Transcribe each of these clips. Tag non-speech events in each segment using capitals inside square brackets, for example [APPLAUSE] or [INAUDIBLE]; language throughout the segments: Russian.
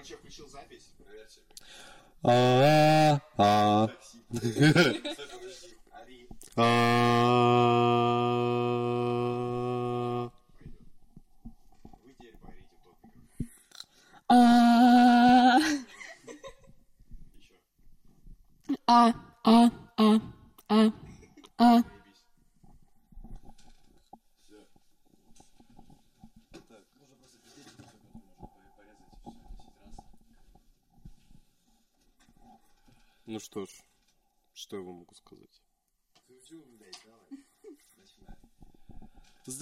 Короче, я включил запись. Проверьте. А, а, Ари. [LAUGHS] а. Вы теперь поорите в тот микрофон. А, Еще. а, а, а, а, а. Заебись. Все. Так, можно просто пиздеть, можно порезать все 10 раз. Ну что ж, что я вам могу сказать? Крутю, блядь, давай. Начинай.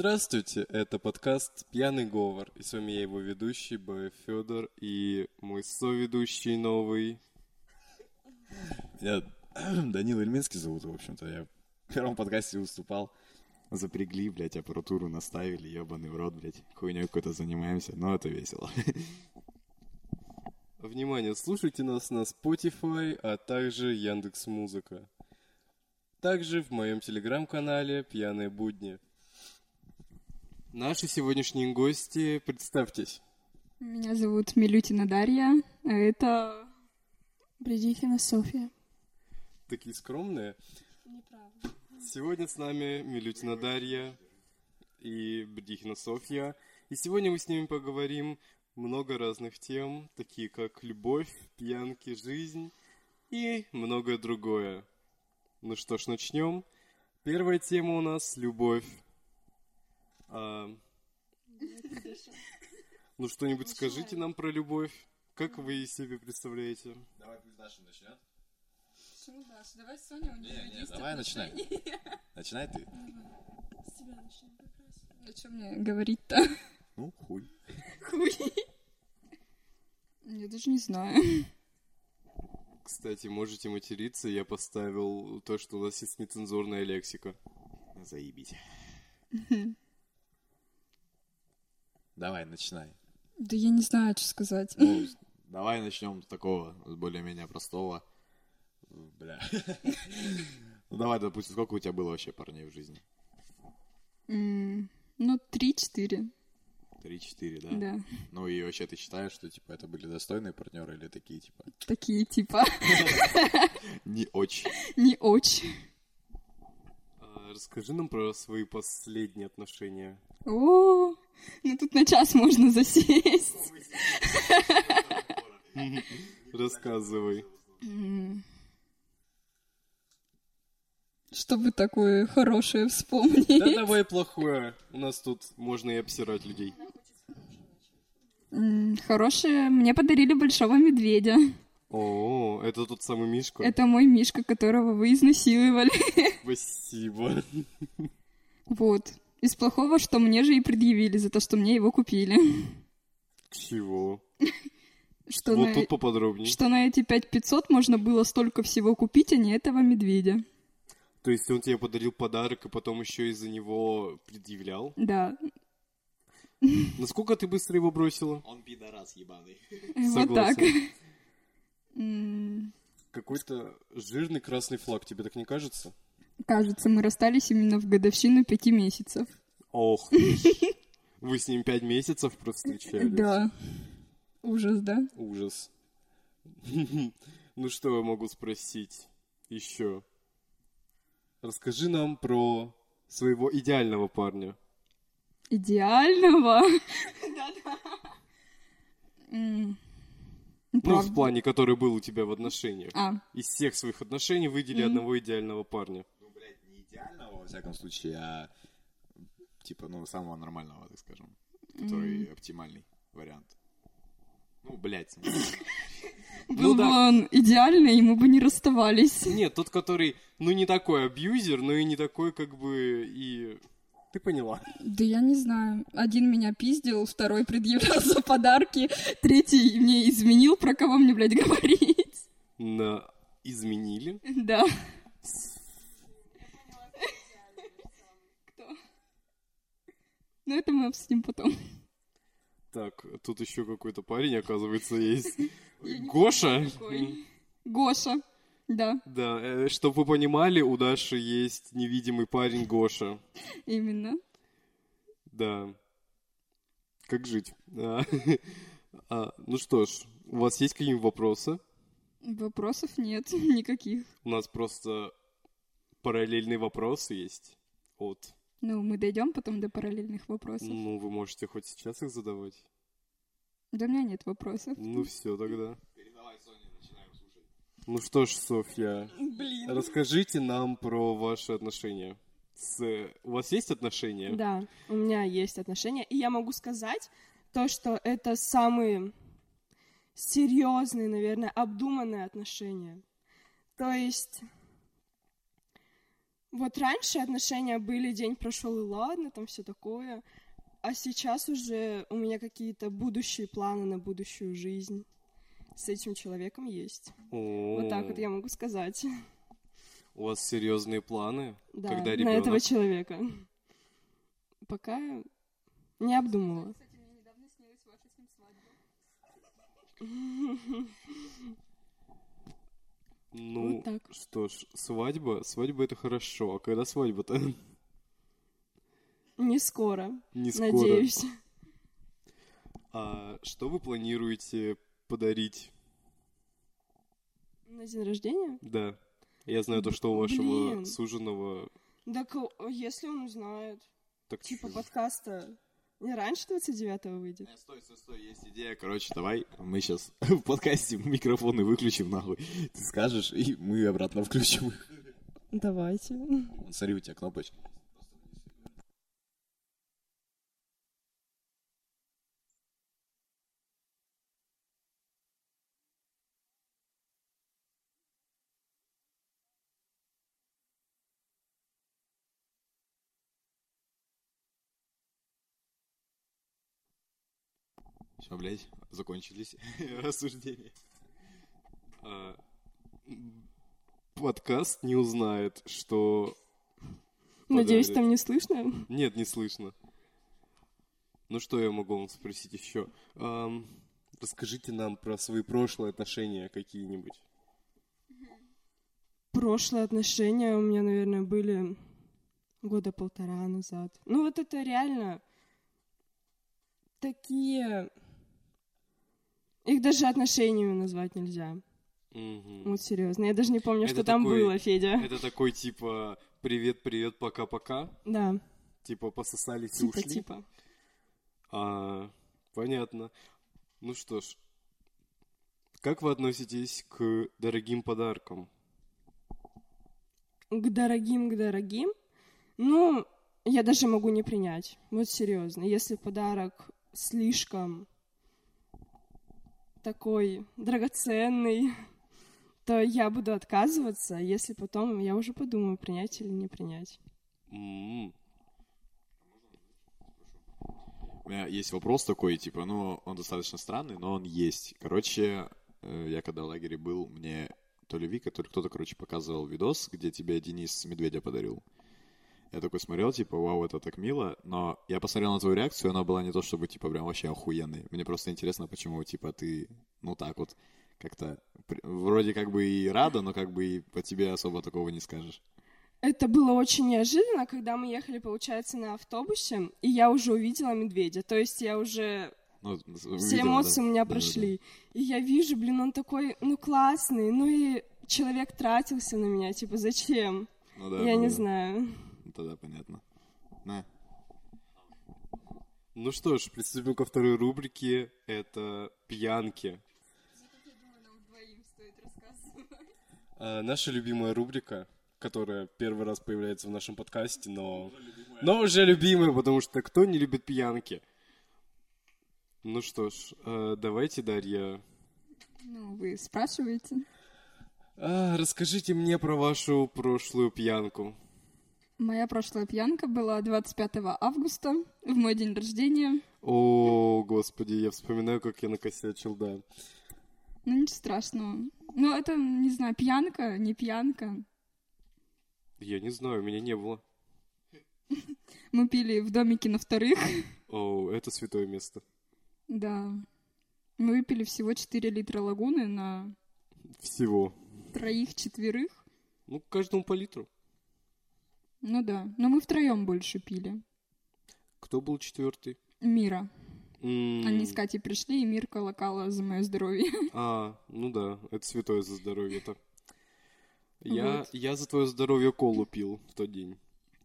Здравствуйте, это подкаст «Пьяный говор», и с вами я, его ведущий, Б. Федор, и мой соведущий новый. Меня [CLEARS THROAT] Данил Ильминский зовут, в общем-то. Я в первом подкасте выступал. Запрягли, блядь, аппаратуру наставили, ебаный в рот, блядь. Хуйней какой-то занимаемся, но это весело. [LAUGHS] Внимание, слушайте нас на Spotify, а также Яндекс Музыка. Также в моем телеграм-канале «Пьяные будни». Наши сегодняшние гости, представьтесь. Меня зовут Милютина Дарья, а это... Бредихина Софья. Такие скромные. Неправда. Сегодня с нами Милютина Дарья и Бредихина Софья. И сегодня мы с ними поговорим много разных тем, такие как любовь, пьянки, жизнь и многое другое. Ну что ж, начнем. Первая тема у нас – любовь. А, Ну что-нибудь скажите нам про любовь. Как вы себе представляете? Давай пусть Даша начнет. Почему Даша? Давай Соня, у нее Не, не, давай начинай. [LAUGHS] Начинай ты. С тебя начнем как раз. О чем мне говорить-то? Ну, хуй. Хуй. Я даже не знаю. Кстати, можете материться, я поставил то, что у нас есть нецензурная лексика. Заебись. Давай, начинай. Да я не знаю, что сказать. Ну, давай начнем с такого, с более-менее простого. Бля. Ну давай, допустим, сколько у тебя было вообще парней в жизни? М, Ну, три-четыре, Три-четыре, да? да. Ну и вообще ты считаешь, что типа это были достойные партнеры или такие типа Такие типа [LAUGHS] не очень? не очень. А, Расскажи нам про свои последние отношения. О, ну тут на час можно засесть. Рассказывай. Чтобы такое хорошее вспомнить. Да давай плохое. У нас тут можно и обсирать людей. Хорошее. Мне подарили большого медведя. О, это тот самый Мишка. Это мой Мишка, которого вы изнасиловали. Спасибо. Вот. Из плохого, что мне же и предъявили за то, что мне его купили. Чего? Что, Вот на, тут поподробнее. что на эти 5500 можно было столько всего купить, а не этого медведя. То есть он тебе подарил подарок, и потом еще из-за него предъявлял? Да. Насколько ты быстро его бросила? Он пидорас ебаный. Вот так. Какой-то жирный красный флаг, тебе так не кажется? Кажется, мы расстались именно в годовщину пяти месяцев. Ох, вы с ним пять месяцев провстречались? Да. Ужас, да? Ужас. Ну что я могу спросить еще? Расскажи нам про своего идеального парня. Идеального. Да-да. Ну, правда. в плане, который был у тебя в отношениях. А, Из всех своих отношений выдели одного идеального парня. Ну, идеального, во всяком случае, а типа, ну, самого нормального, так скажем. Который оптимальный вариант. Ну, блядь, в смысле. [LAUGHS] был бы он идеальный, мы бы не расставались. Нет, тот, который, ну, не такой абьюзер, но и не такой, как бы, и... Ты поняла. Да я не знаю. Один меня пиздил, второй предъявлял за подарки, третий мне изменил, про кого мне, блядь, [LAUGHS] говорить. На... Изменили. Да. Ну, это мы обсудим потом. Так, тут еще какой-то парень, оказывается, [LAUGHS] есть. Гоша? Гоша. Да, Да, э, чтоб вы понимали, у Даши есть невидимый парень Гоша. именно. Да. Как жить? А, [LAUGHS] а, ну что ж, У вас есть какие-нибудь вопросы? Вопросов нет [LAUGHS] никаких. У нас просто параллельные вопросы есть от... Ну, мы дойдем потом до параллельных вопросов. Ну, вы можете хоть сейчас их задавать. Да у меня нет вопросов. Ну все тогда. Ну что ж, Софья, Блин. расскажите нам про ваши отношения. С... У вас есть отношения? Да, у меня есть отношения, и я могу сказать то, что это самые серьезные, наверное, обдуманные отношения. То есть вот раньше отношения были день прошел и ладно, там все такое, а сейчас уже у меня какие-то будущие планы на будущую жизнь с этим человеком есть. Вот так вот я могу сказать. У вас серьезные планы? Да, Когда на ребенок? этого человека. Пока не обдумывала. Ну, Вот так. что ж, свадьба, свадьба это хорошо. А когда свадьба-то? Не скоро, Не скоро. надеюсь. А что вы планируете подарить? На день рождения? Да. Я знаю то, что у вашего Блин. суженого... Так если он узнает, Так типа подкаста не раньше 29-го выйдет. Э, Стой, стой, стой, есть идея. Короче, давай мы сейчас [LAUGHS] в подкасте микрофоны выключим нахуй. Ты скажешь, и мы обратно включим их. Давайте. Смотри, у тебя кнопочка. Все, блядь, закончились [LAUGHS] рассуждения. а, подкаст не узнает, что... [LAUGHS] Надеюсь, подарит. там не слышно. Нет, не слышно. Ну что я могу вам спросить еще? Ам, расскажите нам про свои прошлые отношения какие-нибудь. Прошлые отношения у меня, наверное, были года полтора назад. Ну вот это реально такие... Их даже отношениями назвать нельзя. Мгм. Вот серьезно. Я даже не помню, Это что там такой- было, Федя. Это такой типа привет, привет, пока-пока. Да, Типа пососались и типа, ушли. типа. А, понятно. Ну что ж, как вы относитесь к дорогим подаркам? К дорогим, к дорогим. Ну, я даже могу не принять. Вот серьезно. Если подарок слишком такой драгоценный, [LAUGHS] то я буду отказываться, если потом я уже подумаю, принять или не принять. М, У меня есть вопрос такой, типа, ну, он достаточно странный, но он есть. Короче, э, я когда в лагере был, мне то ли Вика, то ли кто-то, короче, показывал видос, где тебе Денис медведя подарил. Я такой смотрел, типа, вау, это так мило, но я посмотрел на твою реакцию, она была не то, чтобы, типа, прям вообще охуенной. Мне просто интересно, почему, типа, ты, ну, так вот, как-то, вроде как бы и рада, но как бы и по тебе особо такого не скажешь. Это было очень неожиданно, когда мы ехали, получается, на автобусе, и я уже увидела медведя. То есть я уже Ну, все эмоции у меня прошли. И я вижу, блин, он такой, ну, классный, ну и человек тратился на меня, типа, зачем? Ну, да, я ну не да. знаю. Ну, Тогда понятно. На. Ну что ж, приступим ко второй рубрике. Это пьянки. А, [LAUGHS] наша любимая рубрика, которая первый раз появляется в нашем подкасте, но... Но уже любимая, потому что кто не любит пьянки? Ну что ж, э, давайте, Дарья, Ну, вы спрашиваете. а, расскажите мне про вашу прошлую пьянку. Моя прошлая пьянка была 25 августа, в мой день рождения. О, господи, я вспоминаю, как я накосячил, да. Ну, ничего страшного. Ну, это, не знаю, пьянка, не пьянка. Я не знаю, меня не было. [LAUGHS] Мы пили в домике на вторых. О, это святое место. Да. Мы выпили всего 4 литра лагуны на Всего. троих-четверых. Ну, каждому по литру. Ну да. Но мы втроем больше пили. Кто был четвертый? Мира. М, Они с Катей пришли, и Мирка локала за мое здоровье. [LAUGHS] А, ну да, это святое за здоровье-то. Я, Вот. я за твое здоровье колу пил в тот день.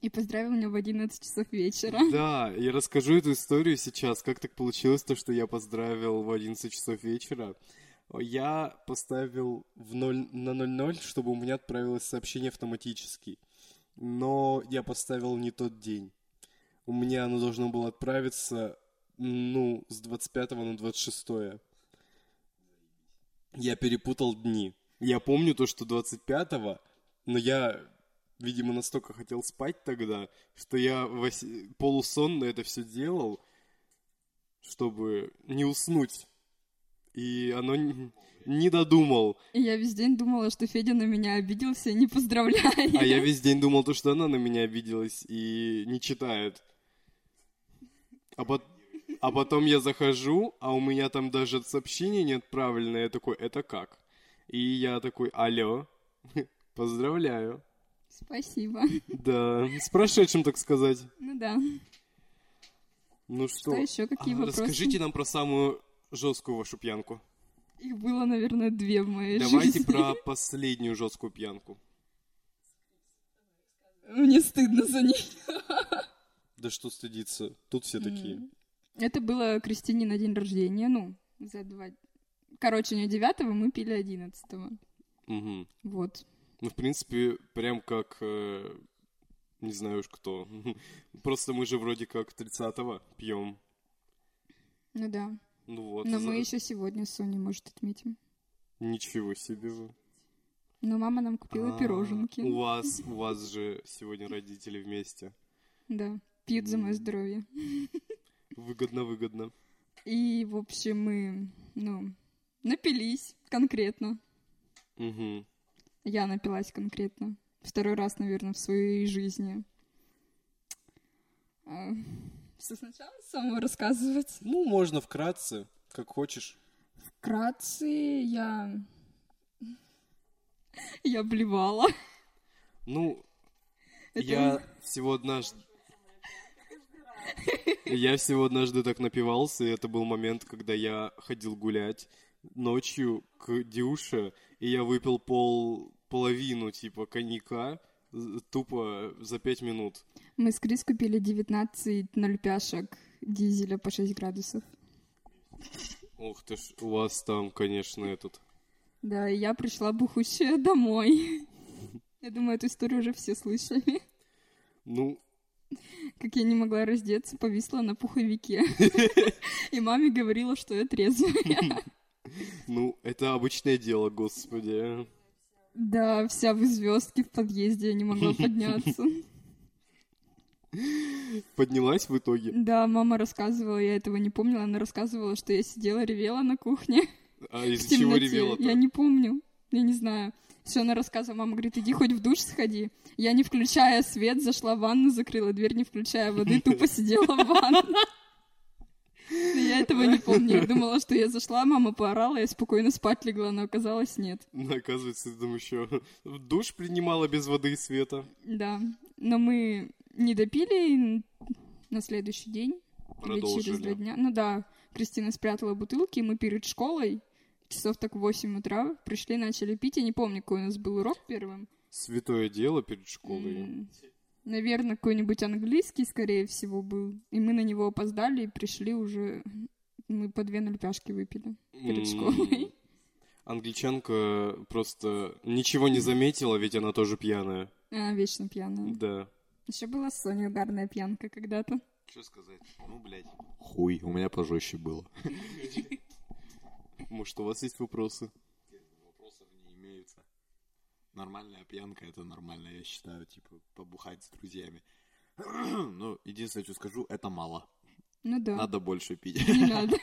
И поздравил меня в 11 часов вечера. Да, я расскажу эту историю сейчас. Как так получилось, то, что я поздравил в 11 часов вечера. Я поставил в 0, на 00, чтобы у меня отправилось сообщение автоматически. Но я поставил не тот день. У меня оно должно было отправиться, ну, с 25 на 26. Я перепутал дни. Я помню то, что 25-го, но я, видимо, настолько хотел спать тогда, что я вось- полусонно это все делал, чтобы не уснуть. И оно не додумал. И я весь день думала, что Федя на меня обиделся и не поздравляет. А я весь день думал, то, что она на меня обиделась и не читает. А, пот- а потом я захожу, а у меня там даже сообщение не отправленное. Я такой, это как? И я такой, алло, [LAUGHS] поздравляю. Спасибо. Да, с прошедшим, так сказать. Ну да. Ну что, Что еще? Какие а, вопросы? расскажите нам про самую жесткую вашу пьянку. Их было, наверное, две в моей Давайте жизни. про последнюю жесткую пьянку. Мне стыдно за них. Да что стыдиться, тут все такие. Это было Кристине на день рождения, ну, за два... Короче, не девятого, мы пили одиннадцатого. Мгм. Вот. Ну, в принципе, прям как... э, не знаю уж кто. [LAUGHS] Просто мы же вроде как 30-го пьем. Ну да. Ну вот. Но за- мы еще сегодня с Соней, может, отметим. Ничего себе вы. Но мама нам купила А, пироженки. У вас, у вас же сегодня родители вместе. Да. Пьют за мое здоровье. Выгодно, выгодно. И, в общем, мы, ну, напились конкретно. Мгм. Я напилась конкретно. Второй раз, наверное, в своей жизни. Все сначала самого рассказывать. Ну, можно вкратце, как хочешь. Вкратце я... Я блевала. Ну, Это- я всего однажды... Я всего однажды так напивался, и это был момент, когда я ходил гулять ночью к Дюше, и я выпил пол, половину, типа, коньяка тупо за пять минут. Мы с Крис купили 19 нольпяшек дизеля по 6 градусов. Ух ты ж, у вас там, конечно, этот... Да, и я пришла бухущая домой. Я думаю, эту историю уже все слышали. Ну, Как я не могла раздеться, повисла на пуховике. [LAUGHS] И маме говорила, что я трезвая. ну, это обычное дело, господи. Да, вся в звездке в подъезде, я не могла [LAUGHS] подняться. Поднялась в итоге. Да, мама рассказывала, я этого не помнила, она рассказывала, что я сидела, ревела на кухне А [LAUGHS] из-за чего ревела-то? Я не помню, я не знаю. Все, она рассказывала, мама говорит, иди хоть в душ сходи. Я, не включая свет, зашла в ванну, закрыла дверь, не включая воды, тупо [LAUGHS] сидела в ванну. Я этого не помню. Я думала, что я зашла, мама поорала, я спокойно спать легла, но оказалось нет. Ну, оказывается, ты там еще душ принимала без воды и света. Да. Но мы не допили на следующий день. Или через Продолжили. два дня. Ну да, Кристина спрятала бутылки, и мы перед школой часов так в 8 утра пришли, начали пить. Я не помню, какой у нас был урок первым. Святое дело перед школой. Наверное, какой-нибудь английский, скорее всего, был. И мы на него опоздали и пришли уже... Мы по две нольпяшки выпили перед школой. Англичанка просто ничего не заметила, ведь она тоже пьяная. А, вечно пьяная. Да. Еще была Соня угарная пьянка когда-то. Что сказать? Ну, блядь. Хуй, у меня пожестче было. Может, у вас есть вопросы? Нормальная пьянка это нормально, я считаю, типа, побухать с друзьями. [CLEARS THROAT] Ну, единственное, что скажу, это мало. Ну да. Надо больше пить. [LAUGHS] Не надо.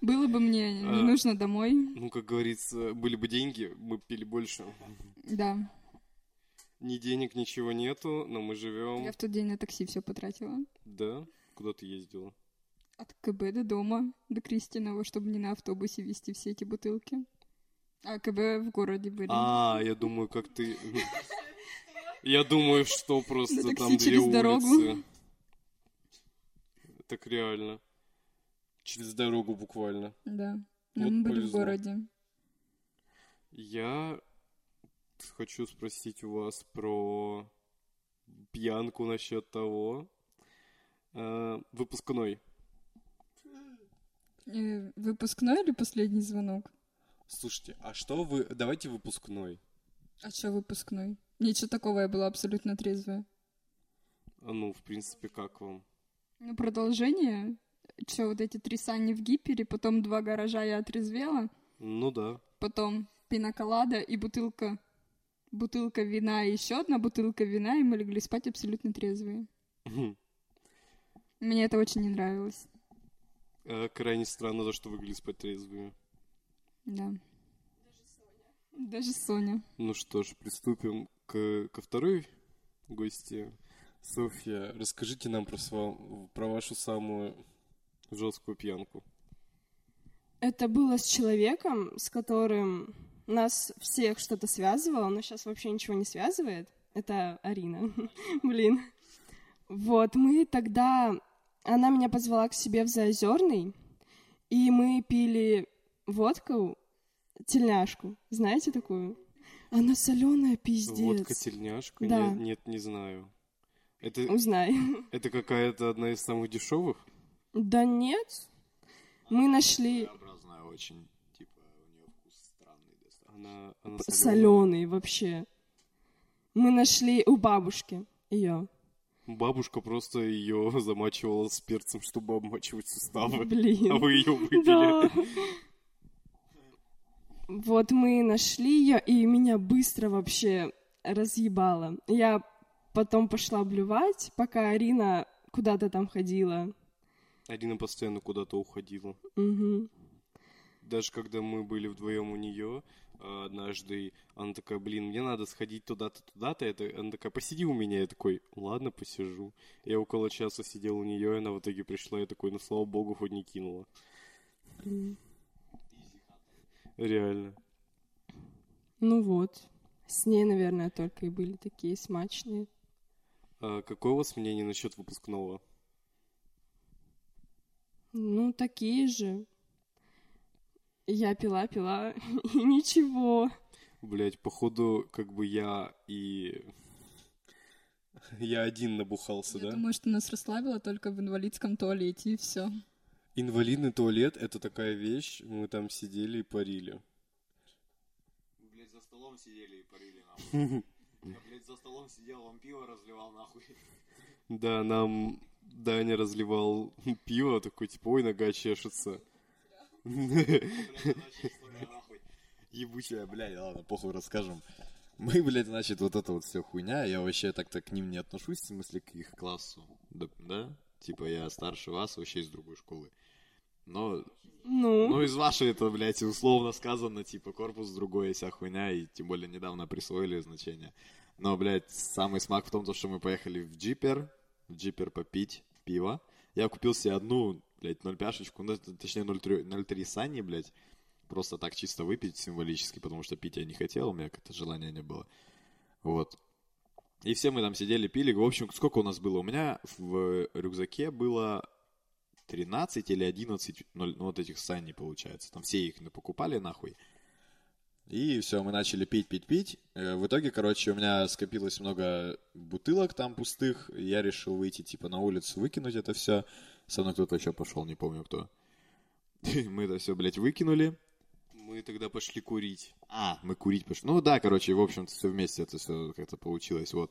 Было бы мне не [LAUGHS] А. нужно домой. Ну, как говорится, были бы деньги, мы пили больше. Да. Ни денег, ничего нету, но мы живем. Я в тот день на такси все потратила. Да? Куда ты ездила? От КБ до дома, до Кристиного, чтобы не на автобусе везти все эти бутылки. А КБ в городе были. А, я думаю, как ты... Я думаю, что просто там две через дорогу. улицы. Так реально. Через дорогу буквально. Да. Вот Мы были в городе. Я хочу спросить у вас про пьянку насчет того. Э, выпускной. Э, Выпускной или последний звонок? Слушайте, а что вы... Давайте выпускной. А что выпускной? Ничего такого, я была абсолютно трезвая. А ну, в принципе, как вам? Ну, продолжение. Че, вот эти три сани в гипере, потом два гаража я отрезвела, Ну да. потом пинаколада и бутылка бутылка вина и еще одна бутылка вина, и мы легли спать абсолютно трезвые. Мне это очень не нравилось. Э, крайне странно, то, что вы легли спать трезвыми. Да. Даже Соня. Ну что ж, приступим к, ко второй гости. Софья, расскажите нам про, сва- про вашу самую жесткую пьянку. Это было с человеком, с которым нас всех что-то связывало, но сейчас вообще ничего не связывает. Это Арина. [LAUGHS] Блин. Вот, мы тогда... Она меня позвала к себе в Заозерный, и мы пили водку, тельняшку. Знаете такую? Она соленая, пиздец. Водка-тельняшка? Да. Нет, нет, не знаю. Это, Узнай. это какая-то одна из самых дешевых? Да нет. Мы нашли Своеобразная очень, типа, у нее вкус странный достаточно. Она, она солёная. соленый вообще. Мы нашли у бабушки ее. Бабушка просто ее замачивала с перцем, чтобы обмачивать суставы. Блин. А вы ее выпили. Да. Вот мы нашли ее, и меня быстро вообще разъебало. Я потом пошла блювать, пока Арина куда-то там ходила. Арина постоянно куда-то уходила. Мгм. Даже когда мы были вдвоем у нее однажды, она такая, блин, мне надо сходить туда-то, туда-то. Это, она такая, посиди у меня. Я такой, ладно, посижу. Я около часа сидел у нее, и она в итоге пришла, я такой, ну слава богу, хоть не кинула. Реально. Ну вот. С ней, наверное, только и были такие смачные. А какое у вас мнение насчет выпускного? Ну, такие же. Я пила, пила, [LAUGHS] и ничего. Блять, походу, как бы я и... [LAUGHS] Я один набухался, Я да? думаю, что нас расслабило только в инвалидском туалете, и все. Инвалидный туалет — это такая вещь, мы там сидели и парили. Мы, блядь, за столом сидели и парили нахуй. [LAUGHS] Я, блядь, за столом сидел, он пиво разливал нахуй. Да, нам Даня разливал [LAUGHS] пиво, такой, типа, ой, нога чешется. Ебучая, блядь, ладно, похуй расскажем. Мы, блядь, значит, вот это вот все хуйня, я вообще так-то к ним не отношусь, в смысле, к их классу, да, да? Типа, я старше вас, вообще из другой школы. Но, Ну, ну, из вашей это, блядь, условно сказано, типа, корпус другой, вся хуйня, и тем более недавно присвоили значение. Но, блядь, самый смак в том, то, что мы поехали в джипер, в джипер попить пиво. Я купил себе одну, блядь, 0,5, ну, точнее, 0,3 0,3 сани, блядь, просто так чисто выпить символически, потому что пить я не хотел, у меня как-то желания не было. Вот. И все мы там сидели, пили. В общем, сколько у нас было? У меня в рюкзаке было 13 или 11 ну, вот этих саней, получается. Там все их покупали нахуй. И все, мы начали пить, пить, пить. Э, В итоге, короче, у меня скопилось много бутылок там пустых. Я решил выйти, типа, на улицу, выкинуть это все. Со мной кто-то еще пошел, не помню кто. [LAUGHS] Мы это все, блядь, выкинули. Мы тогда пошли курить. А, мы курить пошли. Ну да, короче, в общем-то, все вместе это все как-то получилось, вот.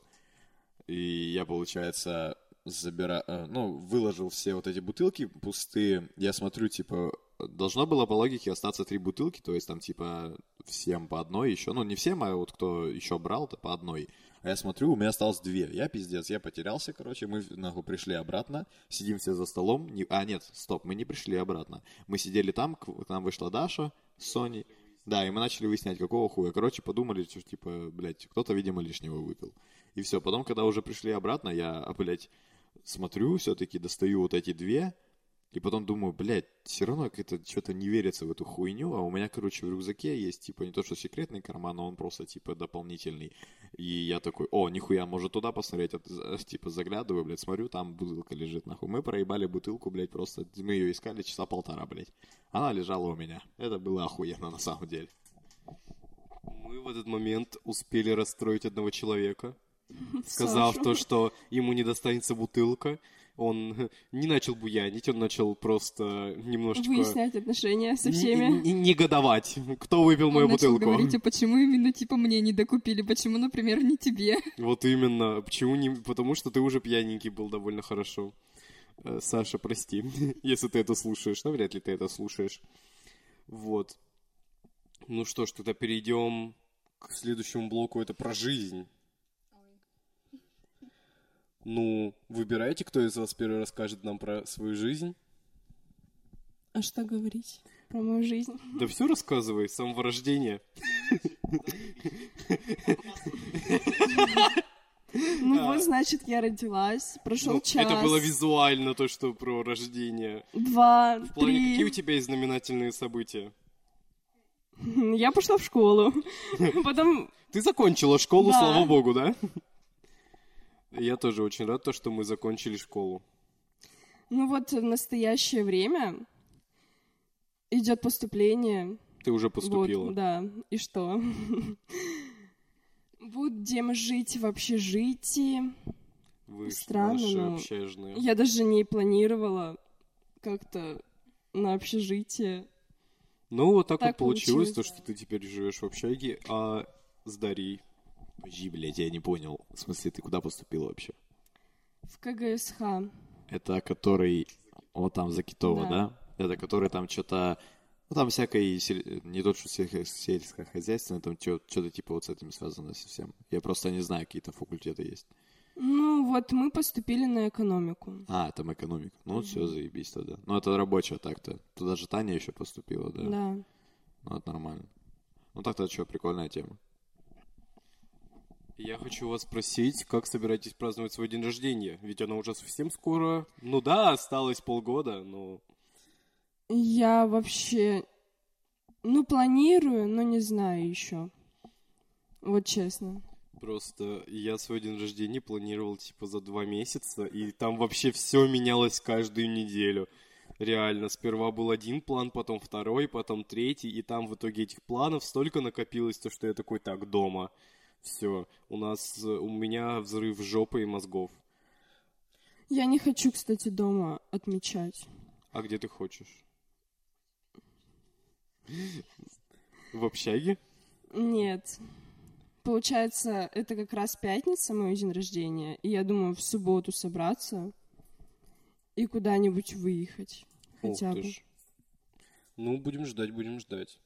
И я, получается, забира... э, ну, выложил все вот эти бутылки пустые. Я смотрю, типа, должно было по логике остаться три бутылки, то есть там, типа, всем по одной еще. Ну, не всем, а вот кто еще брал-то по одной. А я смотрю, у меня осталось две. Я пиздец, я потерялся, короче. Мы, нахуй, пришли обратно. Сидим все за столом. Не- А, нет, стоп, мы не пришли обратно. Мы сидели там, к к нам вышла Даша с Соней. Да, и мы начали выяснять, какого хуя. Короче, подумали, что, типа, блядь, кто-то, видимо, лишнего выпил. И все. Потом, когда уже пришли обратно, я, а, блядь, смотрю, все-таки достаю вот эти две. И потом думаю, блядь, все равно как-то что-то не верится в эту хуйню, а у меня, короче, в рюкзаке есть, типа, не то что секретный карман, а он просто, типа, дополнительный. И я такой, о, нихуя, может туда посмотреть? За- типа, заглядываю, блядь, смотрю, там бутылка лежит, нахуй. Мы проебали бутылку, блядь, просто, мы ее искали часа полтора, блядь. Она лежала у меня. Это было охуенно, на самом деле. Мы в этот момент успели расстроить одного человека, [LAUGHS] сказав Сашу. то, что ему не достанется бутылка. Он [LAUGHS] не начал буянить, он начал просто немножечко... Выяснять отношения со всеми. не- негодовать. Кто выпил мою Он начал бутылку? говорить, а почему именно, типа, мне не докупили, почему, например, не тебе? [LAUGHS] Вот именно. Почему не... Потому что ты уже пьяненький был довольно хорошо. Э, Саша, прости, если ты это слушаешь. Но вряд ли ты это слушаешь. Вот. Ну что ж, тогда перейдем к следующему блоку. Это про жизнь. Ну, выбирайте, кто из вас первый расскажет нам про свою жизнь. А что говорить про мою жизнь? Да все рассказывай, с самого рождения. Ну вот, значит, я родилась, прошел Ну, час, это было визуально то, что про рождение. два, В плане, какие у три. тебя есть знаменательные события? Я пошла в школу. [LAUGHS] Потом Ты закончила школу, Да. слава богу, да? Я тоже очень рад, то, что мы закончили школу. Ну вот в настоящее время идет поступление. Ты уже поступила. Вот, да. И что? [LAUGHS] Будем жить в общежитии. Вы Странно, но общажные. Я даже не планировала как-то на общежитие. Ну, вот так, Так вот получилось, получилось, то, что ты теперь живешь в общаге, а с Дарьей. Подожди, блядь, я не понял. В смысле, ты куда поступила вообще? В КГСХ. Это который вот там за Китово, Да. да? Это который там что-то... Ну, там всякое, не то, что сельско- сельскохозяйственное, там что-то типа вот с этим связано совсем. Я просто не знаю, какие там факультеты есть. Ну вот мы поступили на экономику. А, там экономика. Ну, все, заебись тогда. Ну, это рабочая так-то. Туда же Таня еще поступила, да? Да. Ну, это нормально. Ну, так-то что, прикольная тема. Я хочу вас спросить, как собираетесь праздновать свой день рождения? Ведь оно уже совсем скоро. Ну да, осталось полгода, но... Я вообще, ну, планирую, но не знаю еще. Вот честно. Просто я свой день рождения планировал типа за два месяца, и там вообще все менялось каждую неделю. Реально, сперва был один план, потом второй, потом третий, и там в итоге этих планов столько накопилось, то что я такой, так, дома. Все, у нас, э, у меня взрыв жопы и мозгов. Я не хочу, кстати, дома отмечать. А где ты хочешь? В общаге? Нет. Получается, это как раз пятница, мой день рождения, и я думаю в субботу собраться и куда-нибудь выехать. Хотя ты бы. ж. Ну, будем ждать, будем ждать.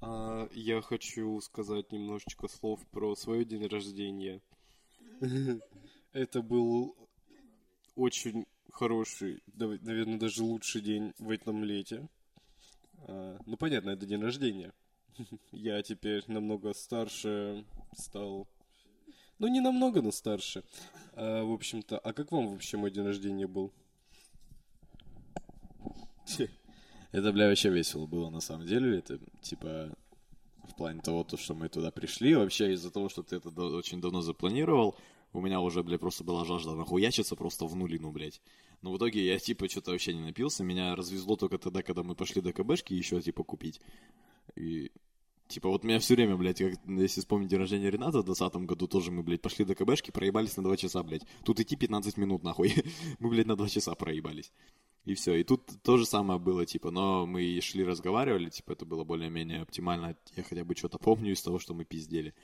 А, я хочу сказать немножечко слов про свой день рождения. [LAUGHS] Это был очень хороший, наверное, даже лучший день в этом лете. А, Ну, понятно, это день рождения. [LAUGHS] Я теперь намного старше стал. Ну, не намного, но старше. А, В общем-то, а как вам вообще мой день рождения был? [LAUGHS] Это, бля, вообще весело было, на самом деле. Это, типа, в плане того, то, что мы туда пришли. Вообще, из-за того, что ты это очень давно запланировал, у меня уже, бля, просто была жажда нахуячиться просто в нулину, блядь. Но в итоге я, типа, что-то вообще не напился. Меня развезло только тогда, когда мы пошли до КБшки еще, типа, купить. И, типа, вот меня все время, блядь, как, если вспомнить день рождения Рената в 2020 году, тоже мы, блядь, пошли до КБшки, проебались на 2 часа, блядь. Тут идти 15 минут, нахуй. [LAUGHS] мы, блядь, на 2 часа проебались. И все. И тут то же самое было, типа, но мы шли, разговаривали, типа, это было более-менее оптимально. Я хотя бы что-то помню из того, что мы пиздели.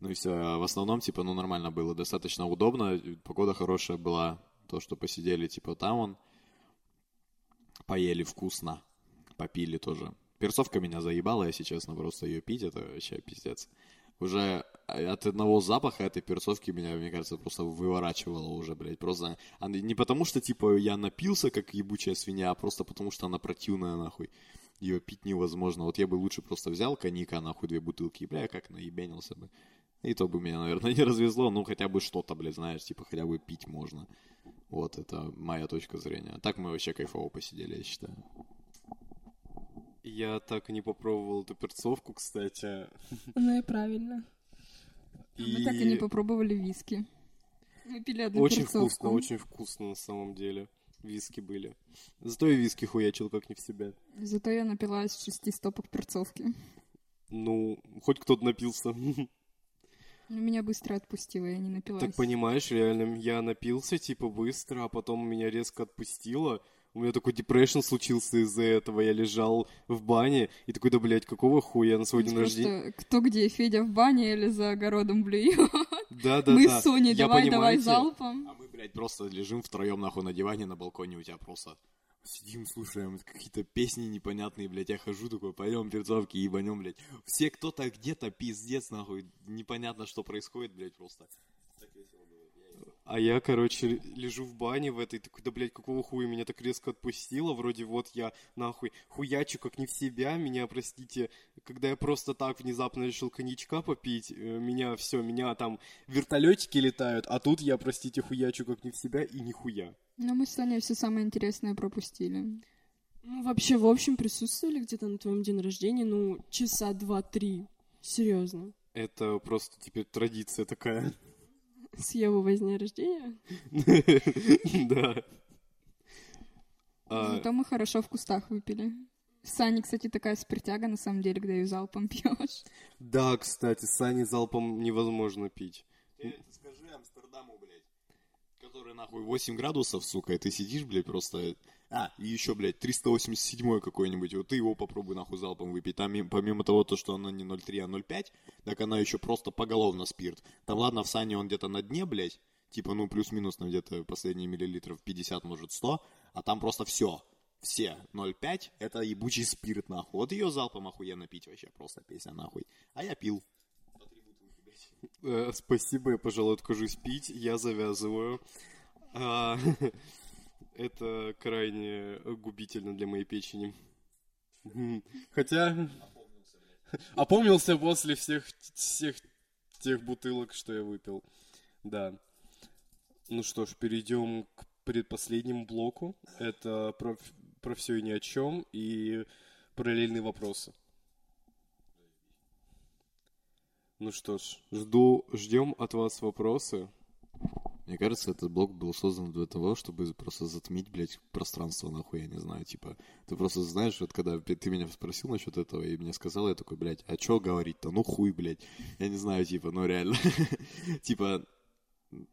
Ну и все. А в основном, типа, ну нормально было, достаточно удобно. Погода хорошая была. То, что посидели, типа, там он. Поели вкусно. Попили тоже. Перцовка меня заебала, если честно, просто ее пить, это вообще пиздец. Уже от одного запаха этой перцовки меня, мне кажется, просто выворачивало уже, блядь. Просто а не потому, что, типа, я напился, как ебучая свинья, а просто потому, что она противная, нахуй. Ее пить невозможно. Вот я бы лучше просто взял коньяка, нахуй, две бутылки, бля, как наебенился бы. И то бы меня, наверное, [LAUGHS] не развезло, ну, хотя бы что-то, блядь, знаешь, типа, хотя бы пить можно. Вот, это моя точка зрения. Так мы вообще кайфово посидели, я считаю. Я так и не попробовал эту перцовку, кстати. Ну и правильно. А Мы так и не попробовали виски. Мы пили одну Очень перцовку. вкусно, очень вкусно на самом деле. Виски были. Зато я виски хуячил как не в себя. Зато я напилась шести стопок перцовки. Ну, хоть кто-то напился. Но меня быстро отпустило, я не напилась. Так понимаешь, реально, я напился, типа, быстро, а потом меня резко отпустило. У меня такой депрессион случился из-за этого. Я лежал в бане и такой, да, блядь, какого хуя на свой день рождения? Кто где, Федя в бане или за огородом блюет? Да, да, Мы да. с Соней, Я, давай, давай понимаете, залпом. А мы, блядь, просто лежим втроем нахуй на диване на балконе, у тебя просто сидим, слушаем какие-то песни непонятные, блядь, я хожу такой, пойдем перцовки ебанем, блядь. Все кто-то где-то пиздец, нахуй, непонятно, что происходит, блядь, просто. А я, короче, лежу в бане в этой, такой, да, блядь, какого хуя меня так резко отпустило? Вроде вот я, нахуй, хуячу как не в себя, меня, простите, когда я просто так внезапно решил коньячка попить, э, меня, все, меня там вертолетики летают, а тут я, простите, хуячу как не в себя и нихуя. Но мы с Соней все самое интересное пропустили. Ну, вообще, в общем, присутствовали где-то на твоем день рождения, ну, часа два-три. Серьезно. Это просто теперь традиция такая. С Еву дня рождения? [LAUGHS] Да. А, Зато мы хорошо в кустах выпили. Сани, кстати, такая спиртяга, на самом деле, когда ее залпом пьешь. Да, кстати, сани залпом невозможно пить. Ты это скажи Амстердаму, блядь, который нахуй 8 градусов, сука, и ты сидишь, блядь, просто... А, и еще, блядь, 387 какой-нибудь, вот ты его попробуй нахуй залпом выпить. Там им- помимо того, то, что она не 0,3, а 0,5, так она еще просто поголовно спирт. Там, ладно, в Сане он где-то на дне, блядь, типа, ну, плюс-минус, на где-то последние миллилитров 50, может, 100, а там просто все. Все 0,5 это ебучий спирт, нахуй. Вот ее залпом охуенно пить вообще, просто песня, нахуй. А я пил. Э, Спасибо, я, пожалуй, откажусь пить. Я завязываю. А, [LAUGHS] Это крайне губительно для моей печени. Хотя... Опомнился после всех, всех тех бутылок, что я выпил. Да. Ну что ж, перейдем к предпоследнему блоку. Это про, про все и ни о чем и параллельные вопросы. Ну что ж, жду, ждем от вас вопросы. Мне кажется, этот блок был создан для того, чтобы просто затмить, блядь, пространство, нахуй, я не знаю, типа, ты просто знаешь, вот когда ты меня спросил насчет этого и мне сказал, я такой, блядь, а чё говорить-то, ну хуй, блядь, я не знаю, типа, ну реально, [LAUGHS] типа,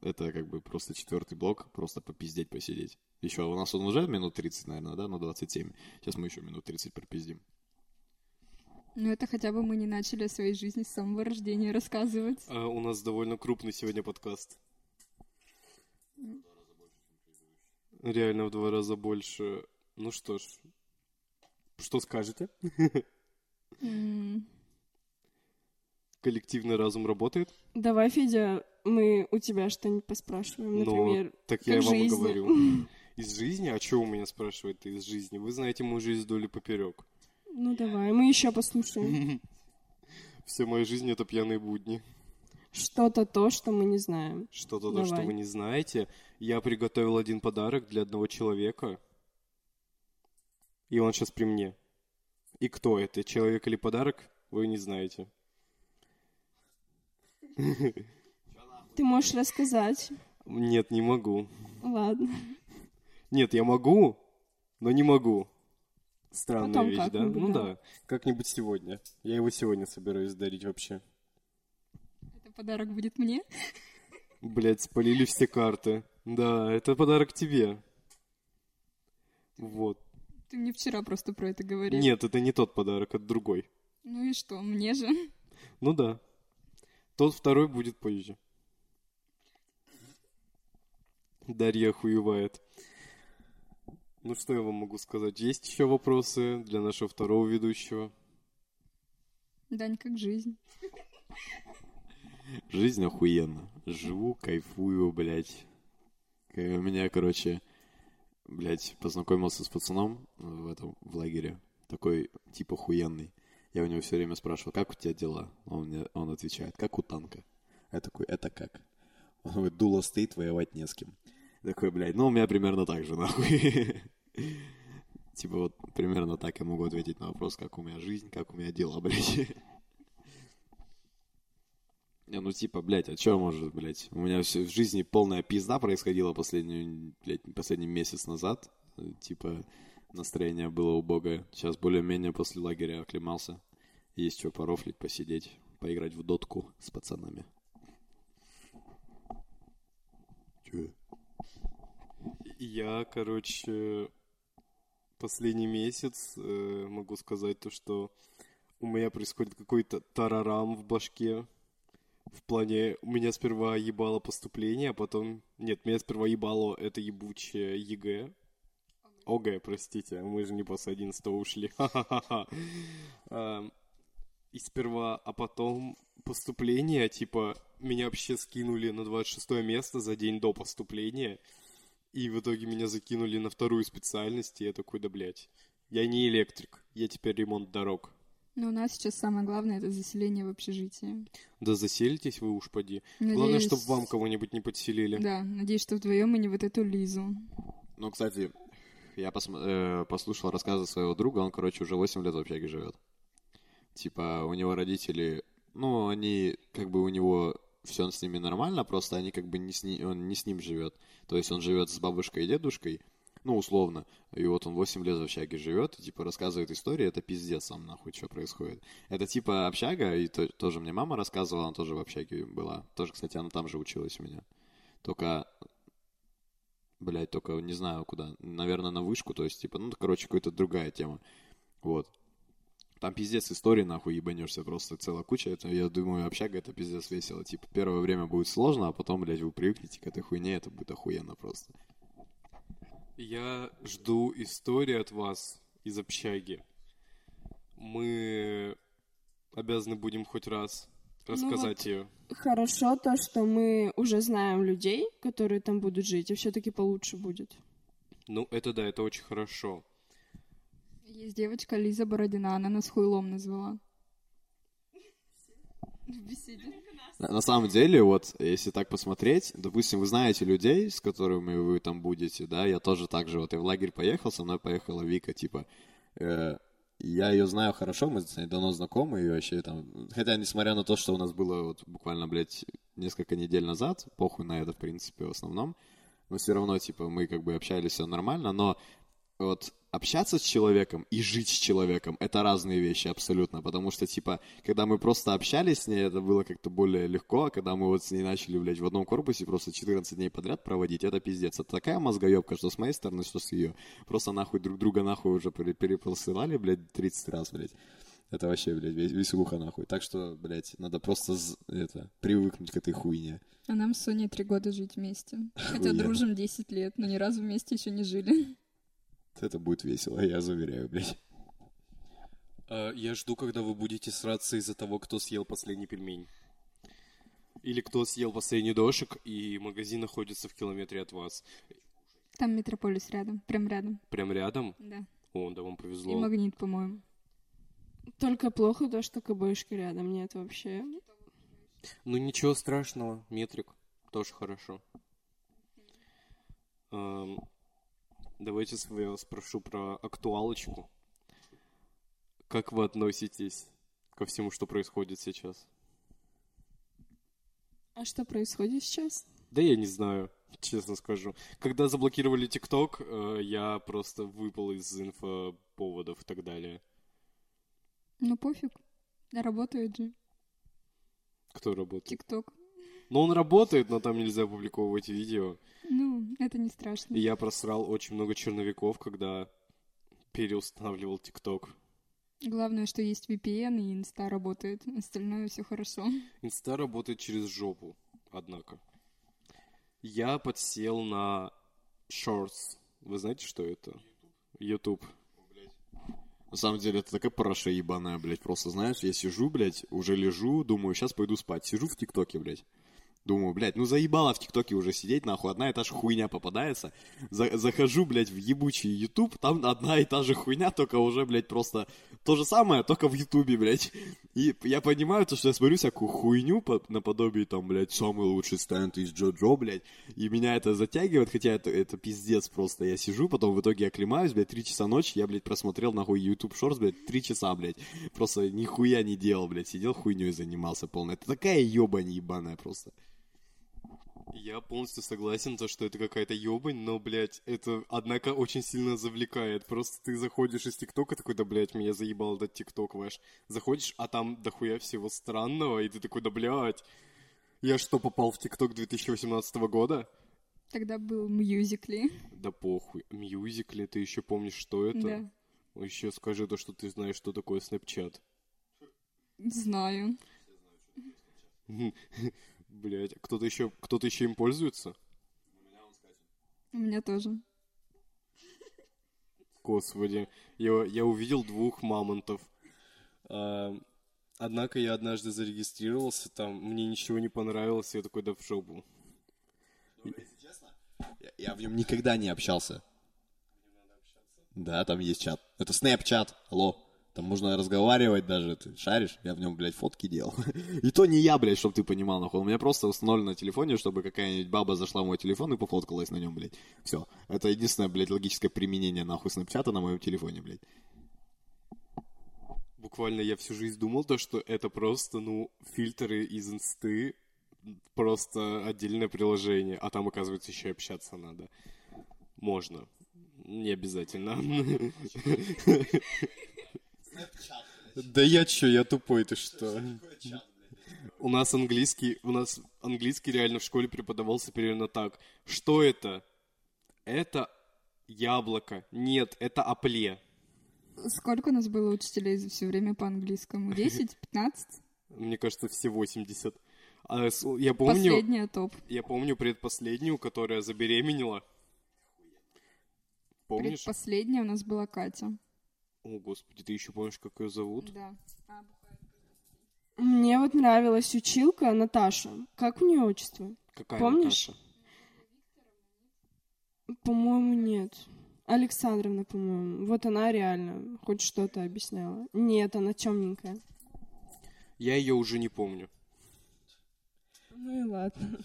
это как бы просто четвертый блок, просто попиздеть, посидеть. Еще у нас он уже минут 30, наверное, да, ну 27, сейчас мы еще минут 30 пропиздим. Но это хотя бы мы не начали о своей жизни с самого рождения рассказывать. А, у нас довольно крупный сегодня подкаст. Реально в два раза больше. Ну что ж, что скажете? М, Коллективный разум работает? Давай, Федя, мы у тебя что-нибудь поспрашиваем, например. ну, так я как и вам и говорю. [LAUGHS] Из жизни? А что у меня спрашивает из жизни? Вы знаете мою жизнь вдоль и поперек. Ну, давай, мы еще послушаем. [LAUGHS] Вся моя жизнь это пьяные будни. Что-то то, что мы не знаем. Что-то то, что вы не знаете. Я приготовил один подарок для одного человека. И он сейчас при мне. И кто это, человек или подарок, вы не знаете. Ты можешь рассказать? Нет, не могу. Ладно. Нет, я могу, но не могу. Странная Потом вещь, да? Ну да. да, как-нибудь сегодня. Я его сегодня собираюсь дарить вообще. Это подарок будет мне? Блять, спалили все карты. Да, это подарок тебе. Вот. Ты мне вчера просто про это говорил. Нет, это не тот подарок, это другой. Ну и что, мне же? Ну да. Тот второй будет позже. Дарья хуевает. Ну что я вам могу сказать? Есть еще вопросы для нашего второго ведущего? Дань, как жизнь. Жизнь охуенно. Живу, кайфую, блядь. У меня, короче, блядь, познакомился с пацаном в этом, в лагере. Такой, типа, охуенный. Я у него все время спрашивал, как у тебя дела? Он, мне, он отвечает, как у танка. Я такой, это как? Он говорит, дуло стоит, воевать не с кем. Такой, блядь, ну, у меня примерно так же, нахуй. [LAUGHS] [LAUGHS] Типа вот примерно так я могу ответить на вопрос, как у меня жизнь, как у меня дела, [LAUGHS] блядь. Не, ну типа, блядь, а чё может, блядь? У меня все в жизни полная пизда происходила последний, блядь, последний месяц назад. Типа, настроение было убогое. Сейчас более-менее после лагеря оклемался. Есть что порофлить, посидеть, поиграть в дотку с пацанами. Чё? Я, короче, последний месяц э, могу сказать то, что у меня происходит какой-то тарарам в башке. В плане, у меня сперва ебало поступление, а потом... Нет, меня сперва ебало это ебучее ЕГЭ. ОГЭ, простите, мы же не после 11 ушли. [LAUGHS] А, И сперва, а потом поступление, типа, меня вообще скинули на 26 место за день до поступления. И в итоге меня закинули на вторую специальность, и я такой, да, блядь, я не электрик, я теперь ремонт дорог. Но у нас сейчас самое главное это заселение в общежитие. Да заселитесь вы уж, поди. Надеюсь... Главное, чтобы вам кого-нибудь не подселили. Да, надеюсь, что вдвоем мы не вот эту Лизу. Ну, кстати, я посм- э, послушал рассказы своего друга, он, короче, уже 8 лет в общаге живет. Типа, у него родители, ну, они, как бы у него все с ними нормально, просто они как бы не с, ни- он не с ним живет. То есть он живет с бабушкой и дедушкой, ну, условно. И вот он 8 лет в общаге живет, и, типа, рассказывает истории, это пиздец сам, нахуй, что происходит. Это, типа, общага, и то- тоже мне мама рассказывала, она тоже в общаге была. Тоже, кстати, она там же училась у меня. Только, блядь, только не знаю куда. Наверное, на вышку, то есть, типа, ну, короче, какая-то другая тема. Вот. Там пиздец истории, нахуй, ебанешься просто целая куча. Это, я думаю, общага это пиздец весело. Типа, первое время будет сложно, а потом, блядь, вы привыкнете к этой хуйне, это будет охуенно просто. Я жду истории от вас из общаги. Мы обязаны будем хоть раз рассказать ее. Хорошо то, что мы уже знаем людей, которые там будут жить, и все-таки получше будет. Ну, это да, это очень хорошо. Есть девочка Лиза Бородина, она нас хуйлом назвала. [LAUGHS] На, самом деле, вот, если так посмотреть, допустим, вы знаете людей, с которыми вы там будете, да, я тоже так же, вот, я в лагерь поехал, со мной поехала Вика, типа, э, я ее знаю хорошо, мы с ней давно знакомы, и вообще там, хотя, несмотря на то, что у нас было вот буквально, блядь, несколько недель назад, похуй на это, в принципе, в основном, но все равно, типа, мы как бы общались все нормально, но вот общаться с человеком и жить с человеком это разные вещи абсолютно, потому что, типа, когда мы просто общались с ней, это было как-то более легко, а когда мы вот с ней начали, блядь, в одном корпусе просто 14 дней подряд проводить, это пиздец. Это такая мозгоебка, что с моей стороны, что с ее. Просто нахуй друг друга нахуй уже пере- перепросылали, блядь, 30 раз, блядь. Это вообще, блядь, вес- веселуха нахуй. Так что, блядь, надо просто, это, привыкнуть к этой хуйне. А нам с Соней три года жить вместе. [LAUGHS] Хотя дружим 10 лет, но ни разу вместе еще не жили. Это будет весело, я заверяю, блядь. А, Я жду, когда вы будете сраться из-за того, кто съел последний пельмень. Или кто съел последний дошик, и магазин находится в километре от вас. Там Метрополис рядом, прям рядом. Прям рядом. Да. О, да вам И повезло. магнит, по-моему. Только плохо то, что КБшки рядом нет вообще. Ну ничего страшного, метрик. Тоже хорошо. Эм, давайте я спрошу про актуалочку. Как вы относитесь ко всему, что происходит сейчас? А что происходит сейчас? Да я не знаю, [LAUGHS] честно скажу. Когда заблокировали ТикТок, э, я просто выпал из инфоповодов и так далее. Ну пофиг. Работает же. Кто работает? ТикТок. Ну, он работает, но там нельзя опубликовывать видео. Ну, это не страшно. И я просрал очень много черновиков, когда переустанавливал ТикТок. Главное, что есть VPN и инста работает. Остальное все хорошо. Инста работает через жопу, однако. Я подсел на Shorts. Вы знаете, что это? YouTube. На самом деле, это такая параша ебаная, блядь. Просто, знаешь, я сижу, блядь, уже лежу, думаю, сейчас пойду спать. Сижу в ТикТоке, блядь. Думаю, блядь, ну заебало в ТикТоке уже сидеть, нахуй, одна и та же хуйня попадается. За- захожу, блядь, в ебучий Ютуб, там одна и та же хуйня, только уже, блядь, просто то же самое, только в Ютубе, блядь. И я понимаю то, что я смотрю всякую хуйню по- наподобие там, блядь, самый лучший стенд из Джо-Джо, блядь, и меня это затягивает, хотя это, это пиздец просто. Я сижу, потом в итоге оклемаюсь, блядь, три часа ночи, я, блядь, просмотрел нахуй YouTube Shorts, блядь, три часа, блядь. Просто нихуя не делал, блядь, сидел хуйней занимался полной. Это такая ебань ебаная просто. Я полностью согласен, то, что это какая-то ебань, но, блядь, это, однако, очень сильно завлекает. Просто ты заходишь из ТикТока, такой, да, блядь, меня заебал этот ТикТок ваш. Заходишь, а там дохуя всего странного, и ты такой, да, блядь, я что, попал в ТикТок 2018 года? Тогда был Musical.ly. Да похуй. Musical.ly, ты еще помнишь, что это? Да. Еще скажи то, что ты знаешь, что такое Snapchat. Знаю. Блять, кто-то еще, кто-то еще им пользуется? У меня тоже. Господи, я, я увидел двух мамонтов. А, однако я однажды зарегистрировался там, мне ничего не понравилось, я такой, да в жопу. Я, я в нем никогда не общался. Да, там есть чат. Это Snapchat, алло. Там можно разговаривать даже, ты шаришь? Я в нем, блядь, фотки делал. [LAUGHS] И то не я, блядь, чтобы ты понимал, нахуй. У меня просто установлено на телефоне, чтобы какая-нибудь баба зашла в мой телефон и пофоткалась на нем, блядь. Все. Это единственное, блядь, логическое применение, нахуй, снапчата на моем телефоне, блядь. Буквально я всю жизнь думал то, что это просто, ну, фильтры из инсты, просто отдельное приложение, а там, оказывается, еще и общаться надо. Можно. Не обязательно. [LAUGHS] [LAUGHS] Да я чё, я тупой, ты что? У нас английский, у нас английский реально в школе преподавался примерно так. Что это? Это яблоко. Нет, это опле. Сколько у нас было учителей за все время по английскому? 10? 15? [LAUGHS] Мне кажется, все 80. А я помню, Последняя топ. я помню предпоследнюю, которая забеременела. Помнишь? Предпоследняя у нас была Катя. О, господи, ты еще помнишь, как ее зовут? Да. Мне вот нравилась училка Наташа. Как у нее отчество? Какая Помнишь? Наташа? По-моему, нет. Александровна, по-моему. Вот она реально хоть что-то объясняла. Нет, она темненькая. Я ее уже не помню. Ну и ладно.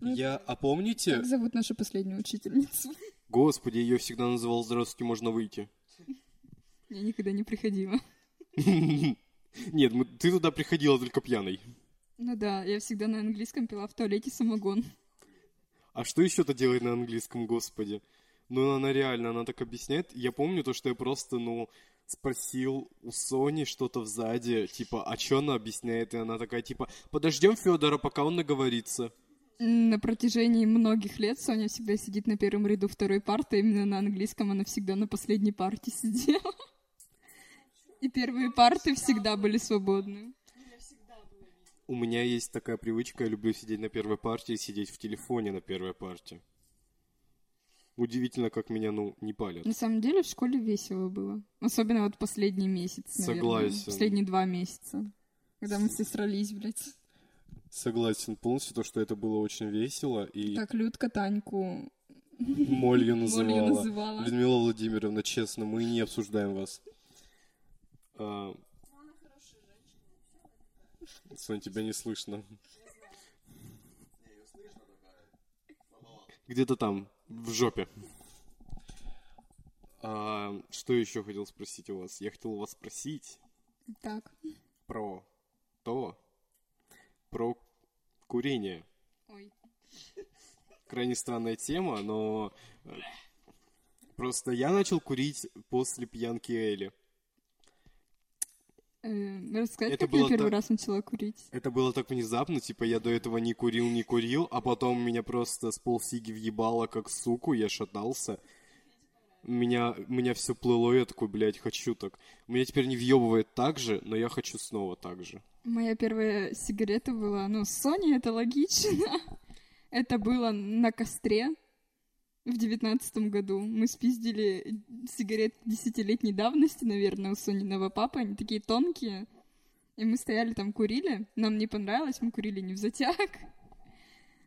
Я, а помните? Как зовут нашу последнюю учительницу? Господи, ее всегда называл «Здравствуйте, можно выйти». Я никогда не приходила. [LAUGHS] Нет, мы- ты туда приходила только пьяной. Ну да, я всегда на английском пила в туалете самогон. А что еще-то делает на английском, господи? Ну, она реально, она так объясняет. Я помню то, что я просто, ну, спросил у Сони что-то сзади, типа, а что она объясняет? И она такая, типа, подождем Федора, пока он наговорится. На протяжении многих лет Соня всегда сидит на первом ряду второй парты, именно на английском она всегда на последней парте сидела. И первые парты всегда были свободны. У меня есть такая привычка, я люблю сидеть на первой партии и сидеть в телефоне на первой партии. Удивительно, как меня, ну, не палят. На самом деле в школе весело было. Особенно вот последний месяц, наверное. Согласен. Последние два месяца. Когда мы все срались, блядь. Согласен полностью, то, что это было очень весело, и Так Людка Таньку молью [LAUGHS] Молью называла. называла. Людмила Владимировна, честно, мы не обсуждаем вас. А... Сон, тебя не слышно. Где-то там, в жопе. А, что еще хотел спросить у вас? Я хотел у вас спросить Так. про то, про курение. Ой. крайне странная тема, но э, просто я начал курить после пьянки Эли. Э, рассказать, Это как я было первый так- раз начала курить? Это было так внезапно, типа я до этого не курил, не курил, а потом меня просто с полфиги въебало как суку, я шатался. Меня, меня все плыло, я такой, блядь, хочу так. Меня теперь не въебывает так же, но я хочу снова так же. Моя первая сигарета была, ну, Sony это логично. [LAUGHS] Это было на костре в девятнадцатом году. Мы спиздили сигарет десятилетней давности, наверное, у Сониного папы. Они такие тонкие. И мы стояли там, курили. Нам не понравилось, мы курили не в затяг.